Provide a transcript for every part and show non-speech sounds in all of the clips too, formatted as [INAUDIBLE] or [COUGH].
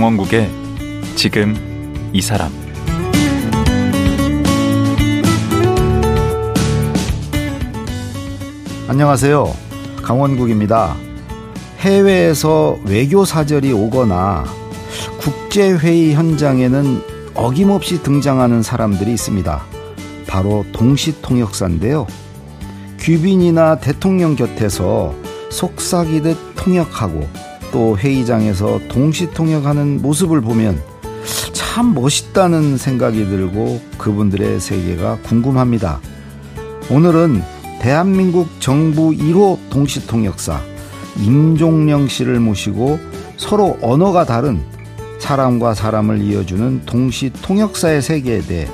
강원국의 지금 이 사람 안녕하세요. 강원국입니다. 해외에서 외교 사절이 오거나 국제회의 현장에는 어김없이 등장하는 사람들이 있습니다. 바로 동시통역사인데요. 귀빈이나 대통령 곁에서 속삭이듯 통역하고 또 회의장에서 동시통역하는 모습을 보면 참 멋있다는 생각이 들고 그분들의 세계가 궁금합니다. 오늘은 대한민국 정부 1호 동시통역사 임종령 씨를 모시고 서로 언어가 다른 사람과 사람을 이어주는 동시통역사의 세계에 대해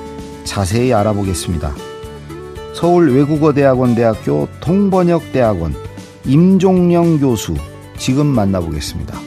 자세히 알아보겠습니다. 서울 외국어대학원 대학교 통번역대학원 임종령 교수 지금 만나보겠습니다.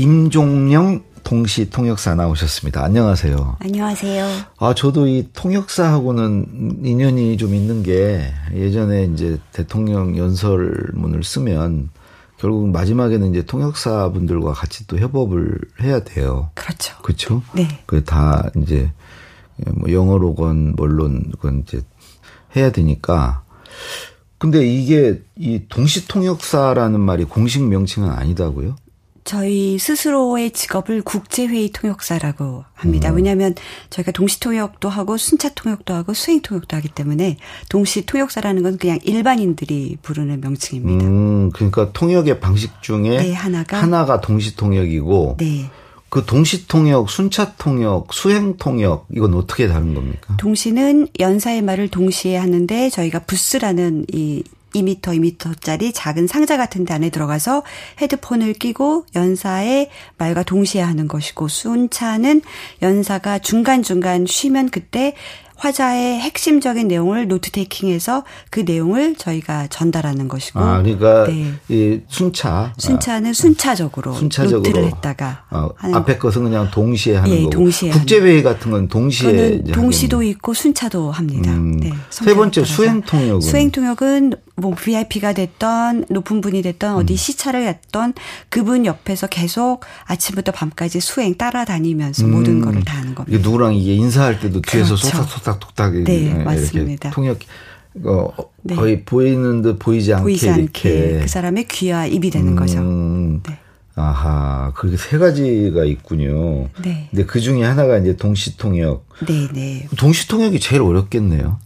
임종령 동시 통역사 나오셨습니다. 안녕하세요. 안녕하세요. 아, 저도 이 통역사하고는 인연이 좀 있는 게 예전에 이제 대통령 연설문을 쓰면 결국 마지막에는 이제 통역사 분들과 같이 또 협업을 해야 돼요. 그렇죠. 그렇죠? 네. 그다 이제 뭐 영어로건 뭘론 건 이제 해야 되니까 근데 이게 이 동시 통역사라는 말이 공식 명칭은 아니다고요? 저희 스스로의 직업을 국제회의 통역사라고 합니다. 음. 왜냐하면 저희가 동시 통역도 하고 순차 통역도 하고 수행 통역도 하기 때문에 동시 통역사라는 건 그냥 일반인들이 부르는 명칭입니다. 음, 그러니까 통역의 방식 중에 네, 하나가 하나가 동시 통역이고 네. 그 동시 통역, 순차 통역, 수행 통역 이건 어떻게 다른 겁니까? 동시는 연사의 말을 동시에 하는데 저희가 부스라는 이 2m, 2m짜리 작은 상자 같은 데 안에 들어가서 헤드폰을 끼고 연사의 말과 동시에 하는 것이고 순차는 연사가 중간중간 쉬면 그때 화자의 핵심적인 내용을 note taking해서 그 내용을 저희가 전달하는 것이고. 아, 그러니까 네. 이 순차. 순차는 순차적으로, 순차적으로 노트를 했다가 어, 앞에 것은 그냥 동시에 하는 예, 거고. 동시에 국제 회의 같은 건 동시에 동시도. 있고 순차도 합니다. 음, 네, 세 번째 수행 통역은 수행 통역은 뭐 VIP가 됐던 높은 분이 됐던 어디 음. 시차를 갔던 그분 옆에서 계속 아침부터 밤까지 수행 따라다니면서 음. 모든 거를 다 하는 겁니다. 누구랑 이게 인사할 때도 뒤에서 그렇죠. 속닥 속닥속닥 네, 맞습니다. 통역 어, 네. 거의 보이는 듯 보이지 않게 보이지 이렇게 그 사람의 귀와 입이 되는 음. 거죠. 네. 아하, 그렇게 세 가지가 있군요. 네. 근데 그 중에 하나가 이제 동시통역. 네, 네. 동시통역이 제일 어렵겠네요.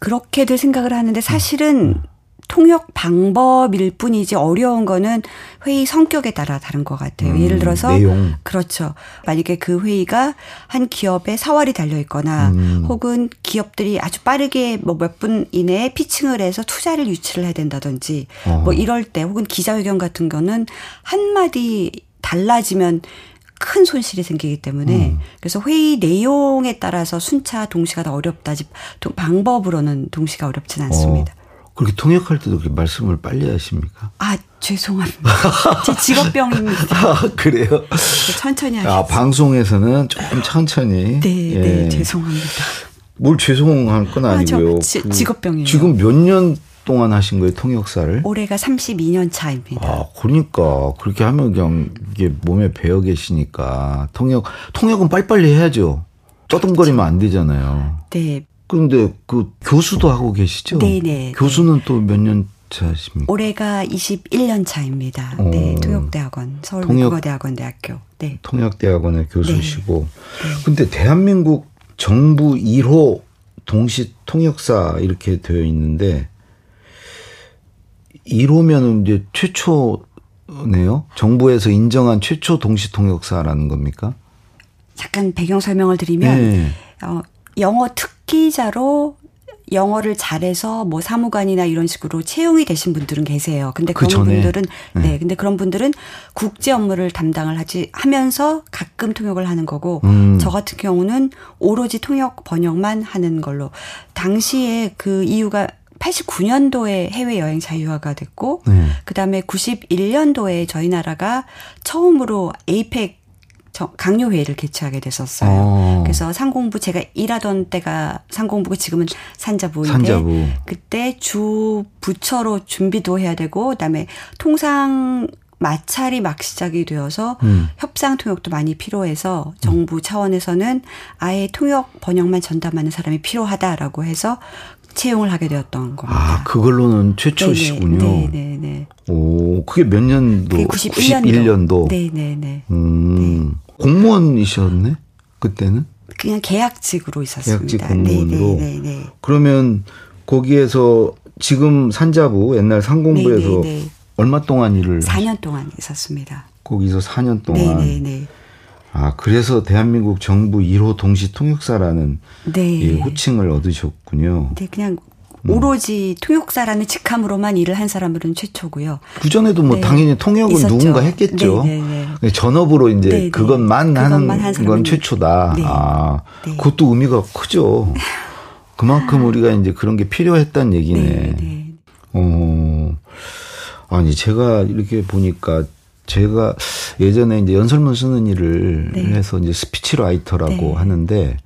그렇게들 생각을 하는데 사실은 음. 통역 방법일 뿐이지 어려운 거는 회의 성격에 따라 다른 것 같아요. 음, 예를 들어서 내용. 그렇죠. 만약에 그 회의가 한 기업에 사활이 달려 있거나 음. 혹은 기업들이 아주 빠르게 뭐 몇 분 이내에 피칭을 해서 투자를 유치를 해야 된다든지 어. 뭐 이럴 때 혹은 기자회견 같은 거는 한 마디 달라지면 큰 손실이 생기기 때문에 음. 그래서 회의 내용에 따라서 순차 동시가 더 어렵다지 방법으로는 동시가 어렵지는 않습니다. 어. 그렇게 통역할 때도 그렇게 말씀을 빨리 하십니까? 아, 죄송합니다. 제 직업병입니다. 아, 그래요? 천천히 하겠습니다. 아, 방송에서는 조금 천천히. 네, 예. 네, 죄송합니다. 뭘 죄송할 건 아니고요. 아, 지, 그 직업병이에요. 지금 몇 년 동안 하신 거예요, 통역사를? 올해가 32년 차입니다. 아, 그러니까. 그렇게 하면 그냥 이게 몸에 배어 계시니까. 통역, 통역은 빨리빨리 해야죠. 떠듬거리면 안 되잖아요. 네. 그런데 그 교수도 하고 계시죠? 네네. 교수는 네. 또몇 년 차십니까? 올해가 21년 차입니다. 어. 네, 통역대학원, 서울국어대학원 대학교. 네. 통역대학원의 교수시고. 네. 네. 근데 대한민국 정부 1호 동시 통역사 이렇게 되어 있는데 1호면은 이제 최초네요. 정부에서 인정한 최초 동시 통역사라는 겁니까? 잠깐 배경 설명을 드리면 네. 어, 영어 특 기자로 영어를 잘해서 뭐 사무관이나 이런 식으로 채용이 되신 분들은 계세요. 근데 그 그런 그 분들은 네. 네. 근데 그런 분들은 국제 업무를 담당을 하지 하면서 가끔 통역을 하는 거고 음. 저 같은 경우는 오로지 통역 번역만 하는 걸로 당시에 그 이유가 89년도에 해외 여행 자유화가 됐고 네. 그다음에 91년도에 저희 나라가 처음으로 에이펙 강요 회의를 개최하게 됐었어요. 어. 그래서 상공부 제가 일하던 때가 상공부고 지금은 산자부인데 산자부. 그때 주 부처로 준비도 해야 되고 그다음에 통상 마찰이 막 시작이 되어서 음. 협상 통역도 많이 필요해서 정부 차원에서는 아예 통역 번역만 전담하는 사람이 필요하다라고 해서 채용을 하게 되었던 겁니다. 아, 그걸로는 최초시군요. 네, 네, 네. 오, 그게 몇 년도? 그게 91년도. 91년도. 네, 네, 네. 음. 네. 공무원이셨네? 그때는? 그냥 계약직으로 있었습니다. 계약직 공무원으로. 네, 네, 네, 네. 그러면 거기에서 지금 산자부 옛날 상공부에서 네, 네, 네. 얼마 동안 일을 4년 동안 있었습니다. 거기서 4년 동안. 네, 네, 네. 아, 그래서 대한민국 정부 1호 동시 통역사라는 네. 예, 호칭을 얻으셨군요. 네, 그냥 오로지 통역사라는 직함으로만 일을 한 사람들은 최초고요. 그 전에도 뭐 네. 당연히 통역은 있었죠. 누군가 했겠죠. 네, 네, 네. 전업으로 이제 네, 네. 그것만, 하는 건 최초다. 아, 그것도 의미가 크죠. [LAUGHS] 그만큼 우리가 이제 그런 게 필요했단 얘기네. 어, 아니 제가 이렇게 보니까 제가 예전에 이제 연설문 쓰는 일을 해서 이제 speech writer라고 하는데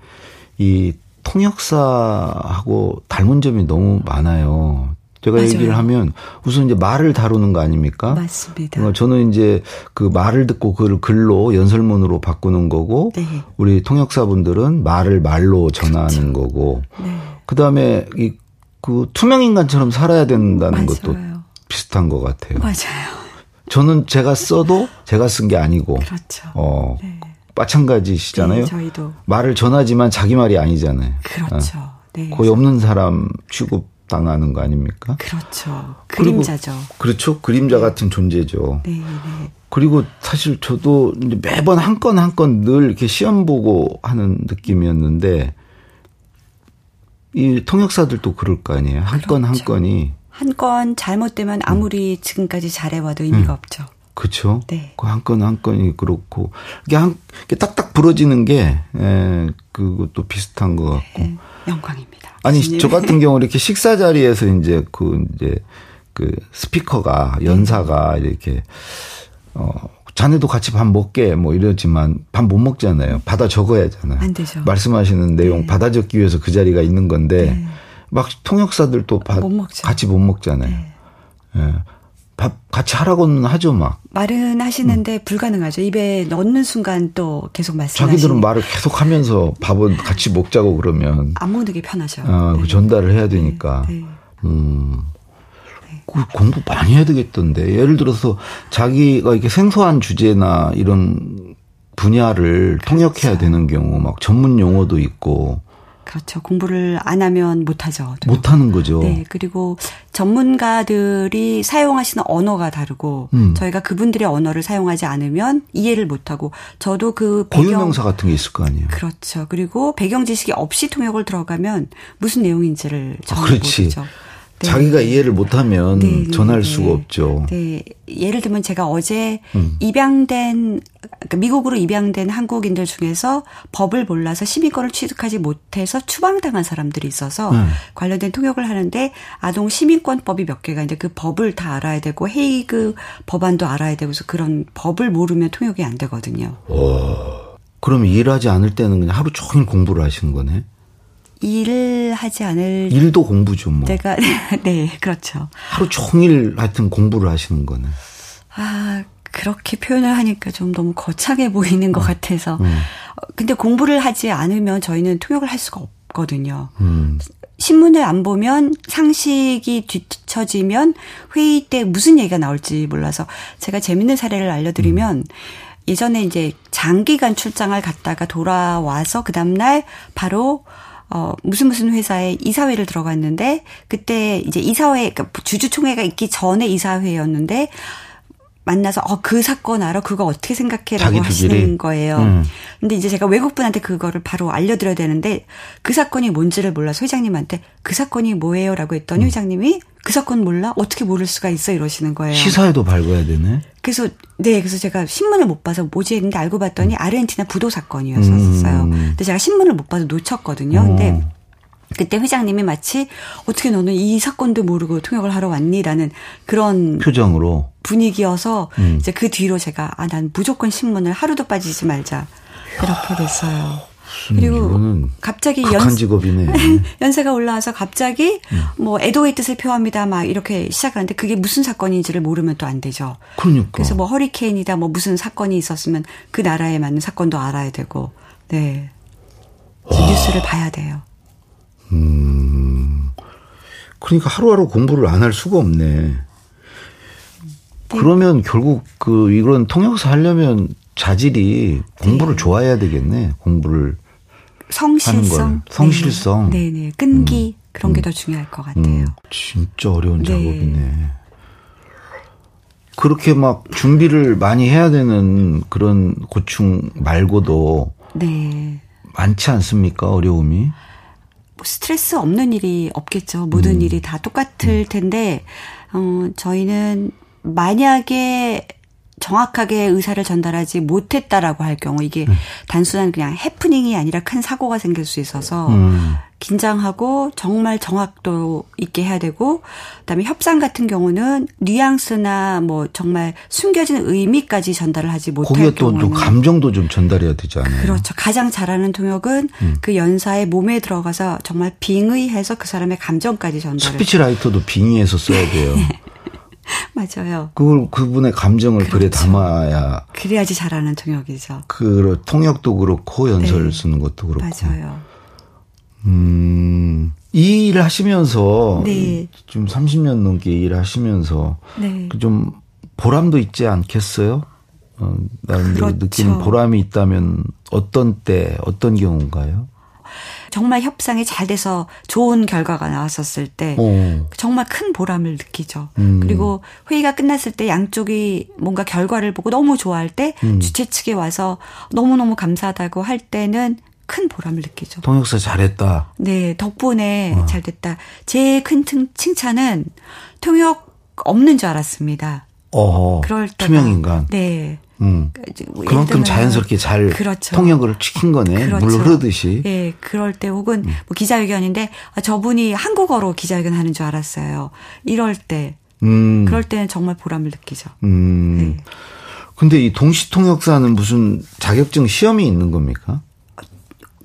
이 통역사하고 닮은 점이 너무 많아요. 제가 맞아요. 얘기를 하면 우선 이제 말을 다루는 거 아닙니까? 맞습니다. 그러니까 저는 이제 그 말을 듣고 그걸 글로 연설문으로 바꾸는 거고 네. 우리 통역사분들은 말을 말로 전하는 그렇죠. 거고 네. 그다음에 이 그 투명 인간처럼 살아야 된다는 맞아요. 것도 비슷한 것 같아요. 맞아요. 저는 제가 써도 제가 쓴 게 아니고 그렇죠. 어 네. 마찬가지시잖아요. 네, 저희도 말을 전하지만 자기 말이 아니잖아요. 그렇죠. 어. 네. 거의 없는 사람 취급 당하는 거 아닙니까? 그렇죠. 그림자죠. 그렇죠. 그림자 네. 같은 존재죠. 네, 네. 그리고 사실 저도 매번 한 건 한 건 늘 이렇게 시험 보고 하는 느낌이었는데 이 통역사들도 그럴 거 아니에요. 한 건한 그렇죠. 건이 한 건 잘못되면 아무리 음. 지금까지 잘해와도 의미가 음. 없죠. 그렇죠. 네. 그한건한 건이 그렇고 이게 한 이게 딱딱 부러지는 게 에, 그것도 비슷한 것 같고. 네, 영광입니다. 아니 저 같은 경우 이렇게 식사 자리에서 이제 그 이제 그 스피커가 연사가 네. 이렇게 어 자네도 같이 밥 먹게 뭐 이러지만 밥 못 먹잖아요. 받아 적어야 하잖아요. 안 되죠. 말씀하시는 내용 네. 받아 적기 위해서 그 자리가 있는 건데 네. 막 통역사들도 밥 같이 못 먹잖아요. 네. 예. 밥 같이 하라고는 하죠 막. 말은 하시는데 음. 불가능하죠. 입에 넣는 순간 또 계속 말씀하시는. 자기들은 말을 계속 하면서 밥은 같이 먹자고 그러면 안 먹는 게 편하죠. 아, 네. 그 전달을 해야 되니까. 네. 네. 음. 네. 그 공부 많이 해야 되겠던데. 예를 들어서 자기가 이렇게 생소한 주제나 이런 분야를 그렇죠. 통역해야 되는 경우 막 전문 용어도 있고 그렇죠. 공부를 안 하면 못하죠. 못 하는 거죠. 네. 그리고 전문가들이 사용하시는 언어가 다르고 음. 저희가 그분들의 언어를 사용하지 않으면 이해를 못 하고 저도 그 고유명사 같은 게 있을 거 아니에요. 그렇죠. 그리고 배경 지식이 없이 통역을 들어가면 무슨 내용인지를 정말 아, 모르죠. 네. 자기가 이해를 못하면 네, 네, 전할 네. 수가 없죠. 네. 예를 들면 제가 어제 음. 입양된 그러니까 미국으로 입양된 한국인들 중에서 법을 몰라서 시민권을 취득하지 못해서 추방당한 사람들이 있어서 음. 관련된 통역을 하는데 아동 시민권법이 몇 개가 있는데 그 법을 다 알아야 되고 헤이그 법안도 알아야 되고 서 그런 법을 모르면 통역이 안 되거든요. 와. 그럼 일하지 않을 때는 그냥 하루 종일 공부를 하시는 거네? 일을 하지 않을 일도 공부죠 뭐. 내가 [LAUGHS] 네 그렇죠. 하루 종일 하여튼 공부를 하시는 거네. 아 그렇게 표현을 하니까 좀 너무 거창해 보이는 것 음. 같아서. 음. 근데 공부를 하지 않으면 저희는 통역을 할 수가 없거든요. 음. 신문을 안 보면 상식이 뒤처지면 회의 때 무슨 얘기가 나올지 몰라서 제가 재밌는 사례를 알려드리면 음. 예전에 이제 장기간 출장을 갔다가 돌아와서 그 다음날 바로 어, 무슨 무슨 회사에 이사회를 들어갔는데, 그때 이제 이사회, 그러니까 주주총회가 있기 전에 이사회였는데, 만나서 어 그 사건 알아 그거 어떻게 생각해라고 하시는 거예요. 음. 근데 이제 제가 외국 분한테 그거를 바로 알려드려야 되는데 그 사건이 뭔지를 몰라서 회장님한테 그 사건이 뭐예요라고 했더니 음. 회장님이 그 사건 몰라 어떻게 모를 수가 있어 이러시는 거예요. 시사에도 밝아야 되네. 그래서 네 그래서 제가 신문을 못 봐서 뭐지 했는데 알고 봤더니 음. 아르헨티나 부도 사건이었었어요. 음. 근데 제가 신문을 못 봐서 놓쳤거든요. 근데 어. 그때 회장님이 마치 어떻게 너는 이 사건도 모르고 통역을 하러 왔니라는 그런 표정으로 분위기여서 음. 이제 그 뒤로 제가 아 난 무조건 신문을 하루도 빠지지 말자 그렇게 됐어요. 그리고 갑자기 연, 직업이네. [LAUGHS] 연세가 올라와서 갑자기 음. 뭐 애도의 뜻을 표합니다 막 이렇게 시작하는데 그게 무슨 사건인지를 모르면 또 안 되죠. 그러니까. 그래서 뭐 허리케인이다 뭐 무슨 사건이 있었으면 그 나라에 맞는 사건도 알아야 되고 네 뉴스를 봐야 돼요. 음 그러니까 하루하루 공부를 안 할 수가 없네. 네. 그러면 결국 그 이런 통역사 하려면 자질이 공부를 네. 좋아해야 되겠네. 공부를 성실성, 성실성, 네네, 네네. 끈기 음. 그런 게 더 중요할 것 같아요. 음. 진짜 어려운 네. 작업이네. 그렇게 막 준비를 많이 해야 되는 그런 고충 말고도 네. 많지 않습니까 어려움이? 뭐 스트레스 없는 일이 없겠죠. 모든 음. 일이 다 똑같을 음. 텐데 어 저희는 만약에 정확하게 의사를 전달하지 못했다라고 할 경우 이게 음. 단순한 그냥 해프닝이 아니라 큰 사고가 생길 수 있어서 음. 긴장하고 정말 정확도 있게 해야 되고 그다음에 협상 같은 경우는 뉘앙스나 뭐 정말 숨겨진 의미까지 전달을 하지 못할 거기에 또, 또 감정도 좀 전달해야 되지 않아요? 그렇죠. 가장 잘하는 통역은 음. 그 연사의 몸에 들어가서 정말 빙의해서 그 사람의 감정까지 전달을 speech writer도 빙의해서 써야 돼요. [LAUGHS] [LAUGHS] 맞아요. 그걸 그분의 감정을 그렇죠. 글에 담아야 그래야지 잘하는 통역이죠. 그 통역도 그렇고 연설을 네. 쓰는 것도 그렇고. 맞아요. 음. 이 일을 하시면서 네. 좀 30년 넘게 일을 하시면서 네. 그 좀 보람도 있지 않겠어요? 어, 나름대로 그렇죠. 느끼는 보람이 있다면 어떤 때 어떤 경우인가요? 정말 협상이 잘 돼서 좋은 결과가 나왔었을 때 오. 정말 큰 보람을 느끼죠. 음. 그리고 회의가 끝났을 때 양쪽이 뭔가 결과를 보고 너무 좋아할 때 음. 주최 측에 와서 너무너무 감사하다고 할 때는 큰 보람을 느끼죠. 통역사 잘했다. 네, 덕분에 어. 잘 됐다. 제일 큰 칭찬은 통역 없는 줄 알았습니다. 어, 그럴 때 투명 인간. 네. 음. 뭐 그만큼 자연스럽게 잘 그렇죠. 통역을 시킨 거네. 그렇죠. 물 흐르듯이. 예, 그럴 때 혹은 음. 뭐 기자회견인데 아, 저분이 한국어로 기자회견 하는 줄 알았어요. 이럴 때. 음. 그럴 때는 정말 보람을 느끼죠. 음. 네. 근데 이 동시 통역사는 무슨 자격증 시험이 있는 겁니까?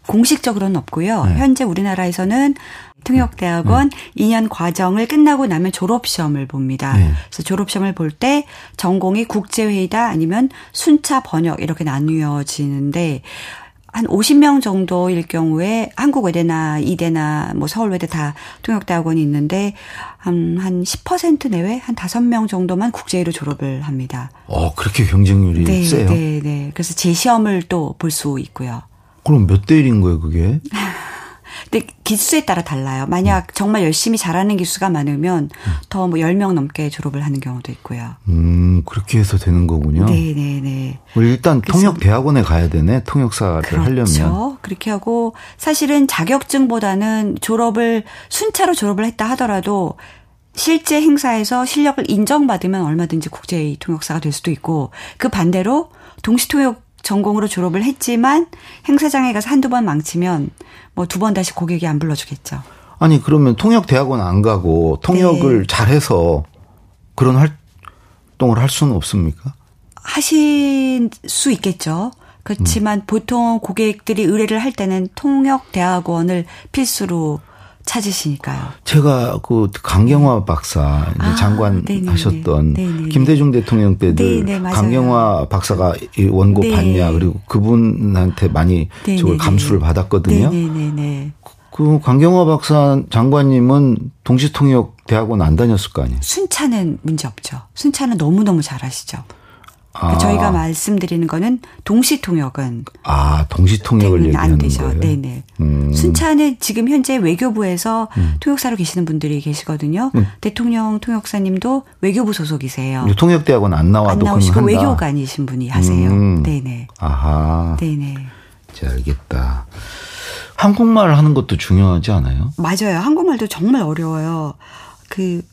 공식적으로는 없고요. 네. 현재 우리나라에서는 통역대학원 네. 2년 과정을 끝나고 나면 졸업시험을 봅니다. 네. 그래서 졸업시험을 볼 때 전공이 국제회의다 아니면 순차 번역 이렇게 나뉘어지는데 한 50명 정도일 경우에 한국 외대나 이대나 뭐 서울외대 다 통역대학원이 있는데 한, 한 10% 내외 한 5명 정도만 국제회의로 졸업을 합니다. 어, 그렇게 경쟁률이 네, 세요? 네, 네. 그래서 재시험을 또 볼 수 있고요. 그럼 몇 대 1인 거예요, 그게? [LAUGHS] 근데 기수에 따라 달라요. 만약 음. 정말 열심히 잘하는 기수가 많으면 음. 더뭐 10명 넘게 졸업을 하는 경우도 있고요. 음, 그렇게 해서 되는 거군요. 네, 네, 네. 일단 통역 대학원에 가야 되네. 통역사를 그렇죠. 하려면. 그렇게 하고 사실은 자격증보다는 졸업을 순차로 졸업을 했다 하더라도 실제 행사에서 실력을 인정받으면 얼마든지 국제 통역사가 될 수도 있고 그 반대로 동시 통역 전공으로 졸업을 했지만 행사장에 가서 한두 번 망치면 뭐 두 번 다시 고객이 안 불러주겠죠. 아니 그러면 통역 대학원 안 가고 통역을 네. 잘해서 그런 활동을 할 수는 없습니까? 하실 수 있겠죠. 그렇지만 음. 보통 고객들이 의뢰를 할 때는 통역 대학원을 필수로 찾으시니까요. 제가 그 강경화 박사 아, 장관 네네네. 하셨던 네네네. 김대중 대통령 때도 강경화 박사가 원고 네. 봤냐 그리고 그분한테 많이 네네네. 저걸 감수를 받았거든요. 네네네. 그 강경화 박사 장관님은 동시통역 대학원 안 다녔을 거 아니에요? 순차는 문제 없죠. 순차는 너무 너무 잘하시죠. 그러니까 아. 저희가 말씀드리는 거는 동시 통역은 아 동시 통역을 얘기하는 거예요. 네네. 음. 순차는 지금 현재 외교부에서 음. 통역사로 계시는 분들이 계시거든요. 음. 대통령 통역사님도 외교부 소속이세요. 통역대학원 안 나와도 안 나오시고 외교관이신 분이 하세요. 음. 네네. 아하. 네네. 이제 알겠다. 한국말 하는 것도 중요하지 않아요? 맞아요. 한국말도 정말 어려워요. 그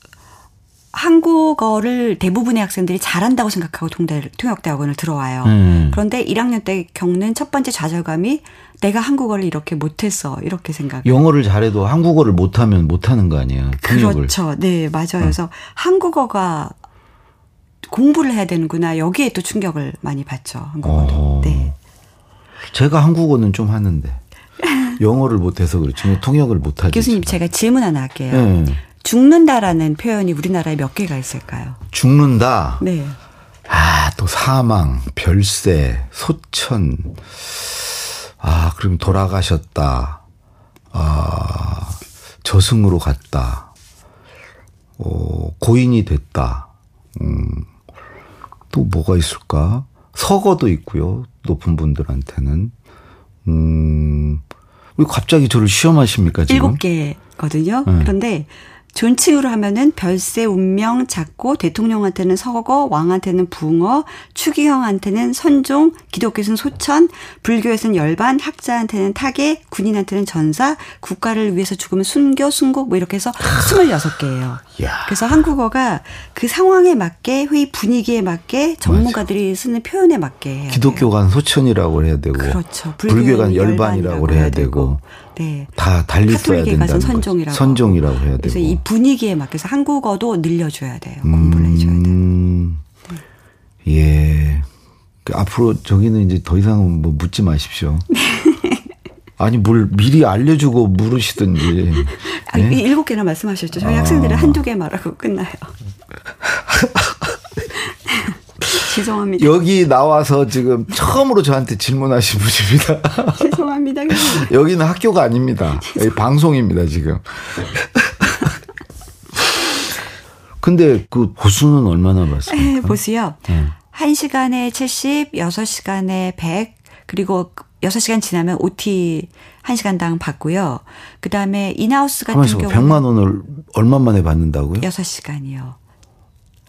한국어를 대부분의 학생들이 잘한다고 생각하고 동대 통역대학원을 들어와요. 음. 그런데 1학년 때 겪는 첫 번째 좌절감이 내가 한국어를 이렇게 못했어 이렇게 생각. 영어를 잘해도 한국어를 못하면 못하는 거 아니에요? 통역을. 그렇죠. 네 맞아요. 어. 그래서 한국어가 공부를 해야 되는구나 여기에 또 충격을 많이 받죠. 한국어도. 어. 네. 제가 한국어는 좀 하는데 영어를 못해서 그렇지 통역을 못하죠. 교수님 제가 질문 하나 할게요. 네. 죽는다라는 표현이 우리나라에 몇 개가 있을까요? 죽는다. 네. 아, 또 사망, 별세, 소천. 아, 그럼 돌아가셨다. 아, 저승으로 갔다. 어, 고인이 됐다. 음, 또 뭐가 있을까? 서거도 있고요. 높은 분들한테는. 음, 왜 갑자기 저를 시험하십니까, 지금? 일곱 개거든요. 네. 그런데 존칭으로 하면은 별세, 운명, 작고, 대통령한테는 서거, 왕한테는 붕어, 추기형한테는 선종, 기독교에서는 소천, 불교에서는 열반, 학자한테는 타계, 군인한테는 전사, 국가를 위해서 죽으면 순교, 순국 뭐 이렇게 해서 26개예요. 그래서 한국어가 그 상황에 맞게 회의 분위기에 맞게 전문가들이. 쓰는 표현에 맞게 해야 기독교간 소천이라고 해야 되고 그렇죠. 불교간 열반이라고 해야 되고 네. 다 달리 써야 된다는 선종이라고. 선종이라고 해야 되고. 그래서 이 분위기에 맞게서 한국어도 늘려줘야 돼요. 공부를 음. 해줘야 돼요. 네. 예. 그 앞으로 저기는 이제 더 이상 뭐 묻지 마십시오. [LAUGHS] 아니 뭘 미리 알려주고 물으시든지. 아니, 네? 일곱 개나 말씀하셨죠. 저희 아. 학생들은 한두 개 말하고 끝나요. [LAUGHS] 죄송합니다. 여기 나와서 지금 처음으로 저한테 질문하신 분입니다. [LAUGHS] 죄송합니다. 여기는 학교가 아닙니다. 여기 방송입니다, 지금. 근데 그 보수는 얼마나 받습니까? 보수요. 네. 1시간에 70, 6시간에 100, 그리고 6시간 지나면 OT 1시간당 받고요. 그 다음에 인하우스 같은 경우는. 100만 원을 얼마 만에 받는다고요? 6시간이요.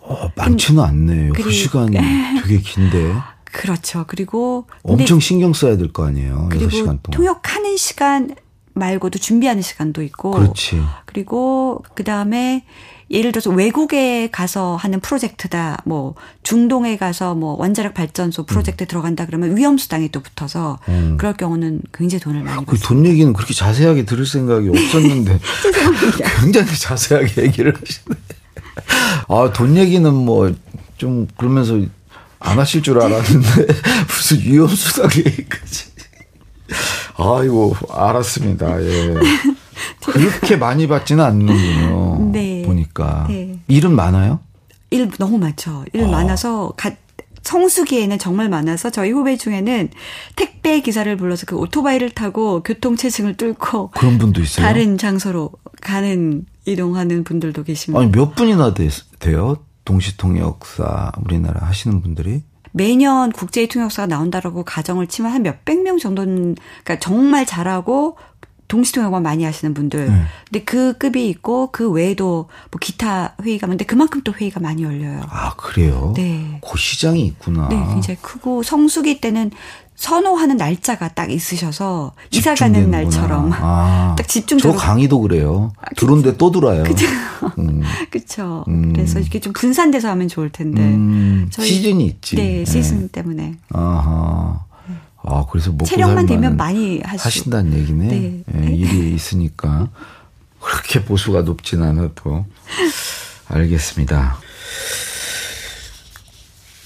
어, 많지는 않네요. 그 시간이 되게 긴데. [LAUGHS] 그렇죠. 그리고 엄청 신경 써야 될 거 아니에요. 그리고 6시간 동안. 통역하는 시간 말고도 준비하는 시간도 있고. 그렇지. 그리고 그다음에 예를 들어서 외국에 가서 하는 프로젝트다. 뭐 중동에 가서 뭐 원자력 발전소 프로젝트 음. 들어간다 그러면 위험 수당이 또 붙어서 음. 그럴 경우는 굉장히 돈을 많이 받습니다. 돈 얘기는 그렇게 자세하게 들을 생각이 없었는데 [LAUGHS] [LAUGHS] 굉장히 자세하게 얘기를 하시네. 아, 돈 얘기는 뭐 좀 그러면서 안 하실 줄 알았는데 [LAUGHS] 무슨 위험수당 얘기까지. 아이고, 알았습니다. 예. 그렇게 많이 받지는 않는군요. [LAUGHS] 네. 보니까. 네. 일은 많아요? 일 너무 많죠. 일 아. 많아서 가, 성수기에는 정말 많아서 저희 후배 중에는 택배 기사를 불러서 그 오토바이를 타고 교통체증을 뚫고 그런 분도 있어요. 다른 장소로 가는 이동하는 분들도 계십니다. 아니 몇 분이나 되, 돼요? 동시통역사 우리나라 하시는 분들이? 매년 국제의 통역사가 나온다라고 가정을 치면 한 몇백 명 정도는 그러니까 정말 잘하고 동시통역만 많이 하시는 분들. 네. 근데 그 급이 있고 그 외에도 뭐 기타 회의가 많은데 그만큼 또 회의가 많이 열려요. 아 그래요? 네. 그 시장이 있구나. 네, 굉장히 크고 성수기 때는 선호하는 날짜가 딱 있으셔서 이사 가는 날처럼 아, [LAUGHS] 딱 집중적으로. 저 강의도 그래요. 아, 들어온데 또 들어와요. 그죠. 음. [LAUGHS] 그쵸. 음. 그래서 이렇게 좀 분산돼서 하면 좋을 텐데. 음. 저희, 시즌이 있지. 네, 시즌 네. 때문에. 아하. 아, 그래서 먹고 체력만 되면 많이 하시, 하신다는 얘기네. 네. 네. 일이 있으니까 [LAUGHS] 그렇게 보수가 높진 않아도 알겠습니다.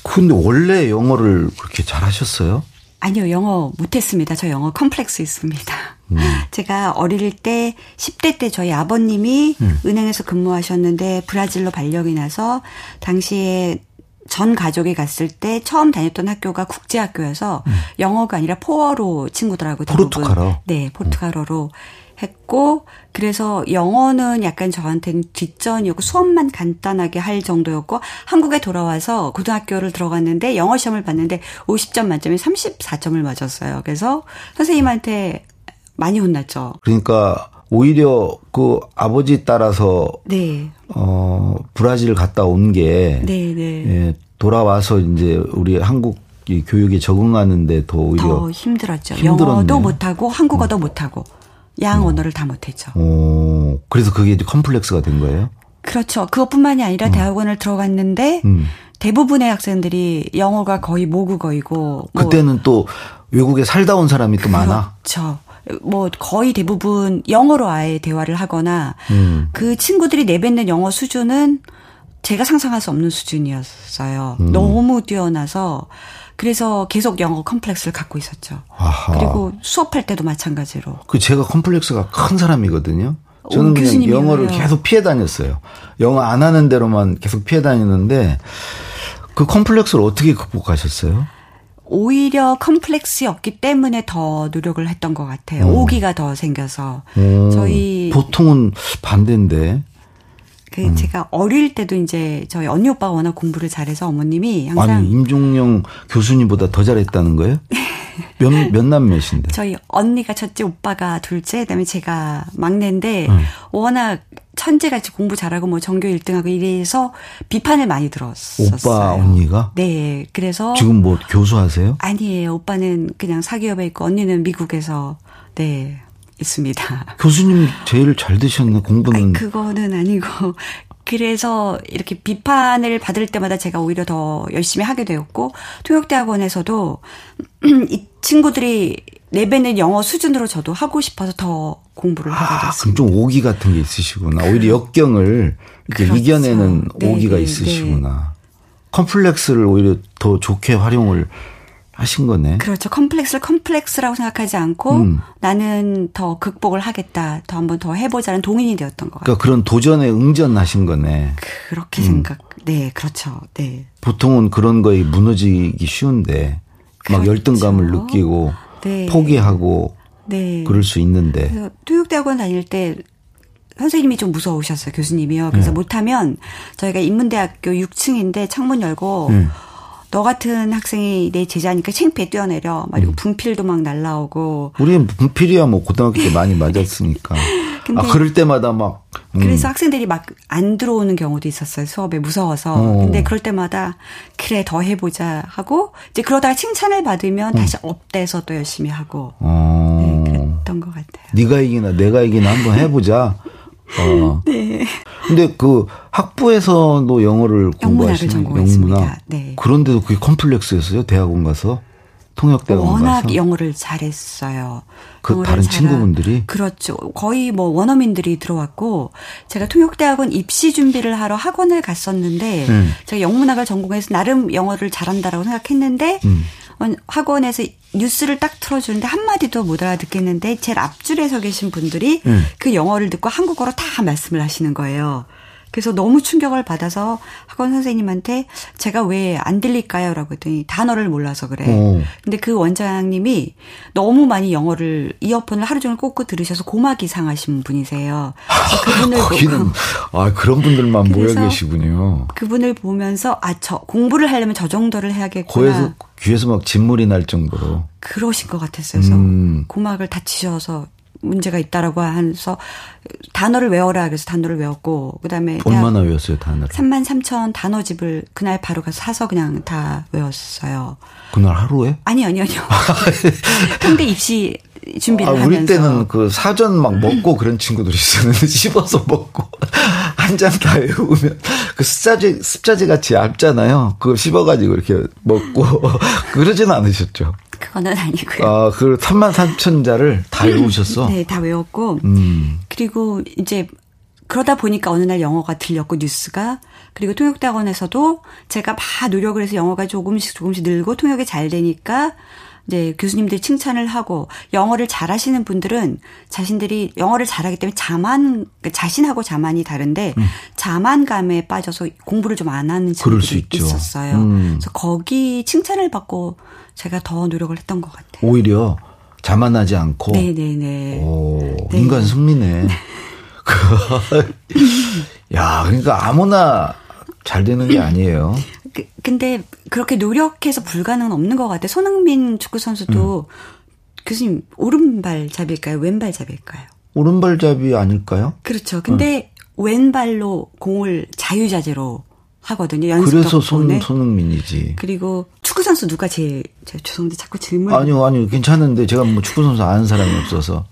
근데 원래 영어를 그렇게 잘하셨어요? 아니요, 영어 못했습니다. 저 영어 컴플렉스 있습니다. 음. [LAUGHS] 제가 어릴 때, 10대 때 저희 아버님이 음. 은행에서 근무하셨는데 브라질로 발령이 나서 당시에 전 가족이 갔을 때 처음 다녔던 학교가 국제학교여서 음. 영어가 아니라 포어로 친구들하고 대부분 포르투갈어. 네, 포르투갈어로 했고 그래서 영어는 약간 저한테는 뒷전이었고 수업만 간단하게 할 정도였고 한국에 돌아와서 고등학교를 들어갔는데 영어 시험을 봤는데 50점 만점에 34점을 맞았어요. 그래서 선생님한테 많이 혼났죠. 그러니까 오히려 그 아버지 따라서 네. 어 브라질 갔다 온 게 네, 네. 예, 돌아와서 이제 우리 한국 이 교육에 적응하는데 더 오히려 더 힘들었죠. 힘들었네요. 영어도 못하고 한국어도 음. 못하고 양 음. 언어를 다 못했죠. 오, 그래서 그게 이제 컴플렉스가 된 거예요? 그렇죠. 그것뿐만이 아니라 어. 대학원을 들어갔는데 음. 대부분의 학생들이 영어가 거의 모국어이고 뭐 그때는 또 외국에 살다 온 사람이 또 많아. 그렇죠. 뭐 거의 대부분 영어로 아예 대화를 하거나 음. 그 친구들이 내뱉는 영어 수준은 제가 상상할 수 없는 수준이었어요. 음. 너무 뛰어나서 그래서 계속 영어 컴플렉스를 갖고 있었죠. 아하. 그리고 수업할 때도 마찬가지로. 그 제가 컴플렉스가 큰 사람이거든요. 저는 그냥 영어를 계속 피해 다녔어요. 영어 안 하는 데로만 계속 피해 다녔는데 그 컴플렉스를 어떻게 극복하셨어요? 오히려 컴플렉스였기 때문에 더 노력을 했던 것 같아요. 오. 오기가 더 생겨서. 오. 저희 보통은 반대인데. 그 음. 제가 어릴 때도 이제 저희 언니 오빠가 워낙 공부를 잘해서 어머님이 항상 아니 임종영 교수님보다 더 잘했다는 거예요? [LAUGHS] 몇, 몇 남매신데? 저희 언니가 첫째, 오빠가 둘째, 그다음에 제가 막내인데 음. 워낙 천재같이 공부 잘하고 뭐 전교 1등하고 이래서 비판을 많이 들었었어요. 오빠 언니가? 네. 그래서 지금 뭐 교수하세요? 아니에요. 오빠는 그냥 사기업에 있고 언니는 미국에서 네. 있습니다. [LAUGHS] 교수님 제일 잘 되셨네 공부는. 아니, 그거는 아니고 그래서 이렇게 비판을 받을 때마다 제가 오히려 더 열심히 하게 되었고 통역대학원에서도 [CLEARS THROAT] 이 친구들이 내뱉는 영어 수준으로 저도 하고 싶어서 더 공부를 아, 하게 됐습니다. 그럼 좀 오기 같은 게 있으시구나. 오히려 그 역경을 이렇게 그렇죠. 이겨내는 네, 오기가 네, 있으시구나. 네. 컴플렉스를 오히려 더 좋게 활용을 하신 거네. 그렇죠. 컴플렉스를 컴플렉스라고 생각하지 않고 음. 나는 더 극복을 하겠다. 더 한번 더 해보자는 동인이 되었던 것 같아요. 그러니까 그런 도전에 응전하신 거네. 그렇게 음. 생각. 네, 그렇죠. 네. 보통은 그런 거에 무너지기 쉬운데 그렇죠. 막 열등감을 느끼고 네. 포기하고 네. 그럴 수 있는데. 교육대학원 다닐 때 선생님이 좀 무서우셨어요. 교수님이요. 그래서 네. 못하면 저희가 인문대학교 6층인데 창문 열고 네. 너 같은 학생이 내 제자니까 창피해 뛰어내려. 막 이러고 음. 분필도 막 날라오고. 우리는 분필이야 뭐 고등학교 때 많이 맞았으니까. [LAUGHS] 아 그럴 때마다 막. 음. 그래서 학생들이 막 안 들어오는 경우도 있었어요 수업에 무서워서. 어. 근데 그럴 때마다 그래 더 해보자 하고 이제 그러다가 칭찬을 받으면 음. 다시 업돼서 또 열심히 하고. 어. 네, 그랬던 것 같아요. 네가 이기나 내가 이기나 한번 해보자. 어. [LAUGHS] 네. 근데 그 학부에서도 영어를 공부하시는 영문학. 네. 그런데도 그게 컴플렉스였어요. 대학원 가서 통역대학원 워낙 가서. 영어를 잘했어요. 그 다른 친구분들이 그렇죠. 거의 뭐 원어민들이 들어왔고 제가 통역대학원 입시 준비를 하러 학원을 갔었는데 음. 제가 영문학을 전공해서 나름 영어를 잘한다라고 생각했는데 음. 학원에서 뉴스를 딱 틀어주는데 한마디도 못 알아듣겠는데 제일 앞줄에 서 계신 분들이 음. 그 영어를 듣고 한국어로 다 말씀을 하시는 거예요. 그래서 너무 충격을 받아서 학원 선생님한테 제가 왜 안 들릴까요? 라고 했더니 단어를 몰라서 그래. 오. 근데 그 원장님이 너무 많이 영어를 이어폰을 하루 종일 꽂고 들으셔서 고막이 상하신 분이세요. 그분을 [LAUGHS] 거기는 아 그런 분들만 모여 계시군요. 그분을 보면서 아 저 공부를 하려면 저 정도를 해야겠구나. 거에서 귀에서 막 진물이 날 정도로. 그러신 것 같았어요. 그래서 음. 고막을 다치셔서 문제가 있다라고 해서 단어를 외워라 그래서 단어를 외웠고 그다음에 얼마나 외웠어요 단어를? 3만 3천 단어집을 그날 바로 가서 사서 그냥 다 외웠어요. 그날 하루에? 아니 아니 아니요. [LAUGHS] 통대 입시 준비를 아, 우리 하면서. 때는 그 사전 막 먹고 그런 친구들이 있었는데 [LAUGHS] 씹어서 먹고 [LAUGHS] 한장다 외우면 그 습자지 습자지 같이 얇잖아요. 그거 씹어가지고 이렇게 먹고 [LAUGHS] 그러진 않으셨죠? 그거는 아니고요. 아, 그 3만 3천 자를 다 외우셨어? 네, 다 외웠고. 음. 그리고 이제 그러다 보니까 어느 날 영어가 들렸고 뉴스가 그리고 통역대학원에서도 제가 막 노력을 해서 영어가 조금씩 조금씩 늘고 통역이 잘 되니까 이제 교수님들이 칭찬을 하고 영어를 잘하시는 분들은 자신들이 영어를 잘하기 때문에 자만 그 자신하고 자만이 다른데 음. 자만감에 빠져서 공부를 좀 안 하는 친구들이 있었어요. 음. 그래서 거기 칭찬을 받고 제가 더 노력을 했던 것 같아요. 오히려 자만하지 않고. 네네네. 오, 네. 인간 승리네. [LAUGHS] 야, 그러니까 아무나 잘 되는 게 아니에요. 그, 근데 그렇게 노력해서 불가능은 없는 것 같아요. 손흥민 축구 선수도 음. 교수님 오른발 잡일까요? 왼발 잡일까요? 오른발 잡이 아닐까요? 그렇죠. 근데 음. 왼발로 공을 자유자재로 하거든요. 연습 그래서 손, 손흥민이지. 그리고 축구 선수 누가 제일 제가 죄송한데 자꾸 질문. 아니요, 아니요, 괜찮은데 제가 뭐 축구 선수 아는 사람이 없어서.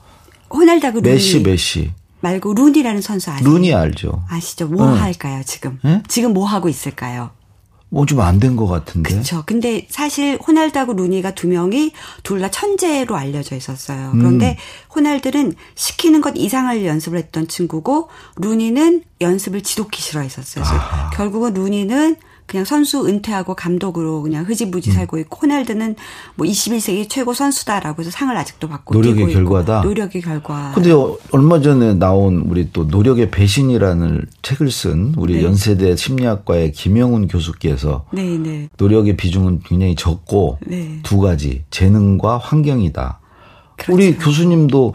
호날다그 메시, 메시. 말고 룬이라는 선수 아세요? 룬이 알죠. 아시죠? 뭐 네. 할까요, 지금? 네? 지금 뭐 하고 있을까요? 뭐좀안 된 것 같은데. 그렇죠. 근데 사실 호날두하고 루니가 두 명이 둘 다 천재로 알려져 있었어요. 그런데 음. 호날두는 시키는 것 이상을 연습을 했던 친구고 루니는 연습을 지독히 싫어했었어요. 그래서 결국은 루니는 그냥 선수 은퇴하고 감독으로 그냥 흐지부지 음. 살고 있고 호날두는 뭐 21세기 최고 선수다라고 해서 상을 아직도 받고 노력의 결과다. 노력의 결과. 근데 얼마 전에 나온 우리 또 노력의 배신이라는 책을 쓴 우리 네. 연세대 심리학과의 김영훈 교수께서 네, 네. 노력의 비중은 굉장히 적고 네. 두 가지 재능과 환경이다. 그렇죠. 우리 교수님도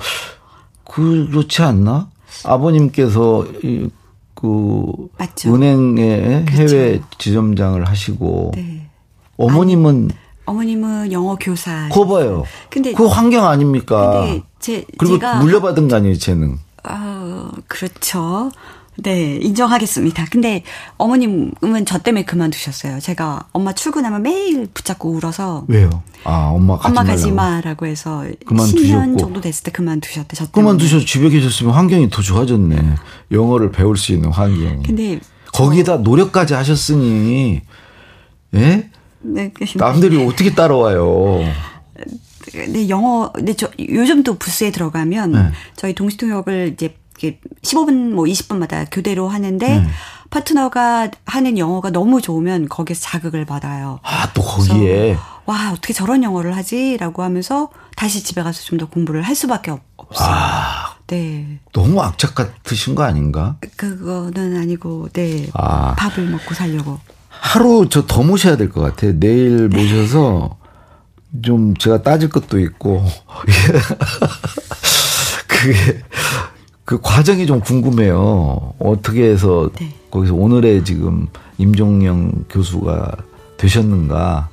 그렇지 않나? 아버님께서 그 맞죠. 은행에 그렇죠. 해외 지점장을 하시고 네. 어머님은 아니, 어머님은 영어 교사. 거 봐요. 근데 그 환경 아닙니까? 근데 제, 그리고 물려받은 거 아니에요, 재능. 아, 그렇죠. 네, 인정하겠습니다. 근데 어머님은 저 때문에 그만두셨어요. 제가 엄마 출근하면 매일 붙잡고 울어서. 왜요? 아, 엄마 가지 엄마 가지 마라고 해서 그만두셨고. 10년 정도 됐을 때 그만두셨대. 저 그만두셔서 집에 계셨으면 환경이 더 좋아졌네. 영어를 배울 수 있는 환경이. 근데 거기다 어. 노력까지 하셨으니 예? 네, 남들이 어떻게 따라와요? 네, 영어, 네, 저, 요즘도 부스에 들어가면 네. 저희 동시통역을 이제 15분 뭐 20분마다 교대로 하는데 음. 파트너가 하는 영어가 너무 좋으면 거기서 자극을 받아요. 아, 또 거기에. 와, 어떻게 저런 영어를 하지라고 하면서 다시 집에 가서 좀 더 공부를 할 수밖에 없 어요. 아, 네. 너무 악착 같으신 거 아닌가? 그거는 아니고, 네. 아. 밥을 먹고 살려고. 하루 저 더 모셔야 될 것 같아요. 내일 모셔서 좀 제가 따질 것도 있고. [LAUGHS] 그게 그 과정이 좀 궁금해요. 어떻게 해서 네. 거기서 오늘의 지금 임종영 교수가 되셨는가,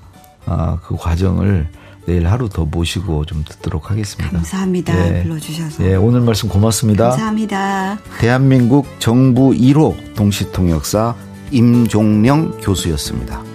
아, 그 과정을 내일 하루 더 모시고 좀 듣도록 하겠습니다. 감사합니다. 네. 불러주셔서. 예, 오늘 말씀 고맙습니다. 감사합니다. 대한민국 정부 1호 동시통역사 임종명 교수였습니다.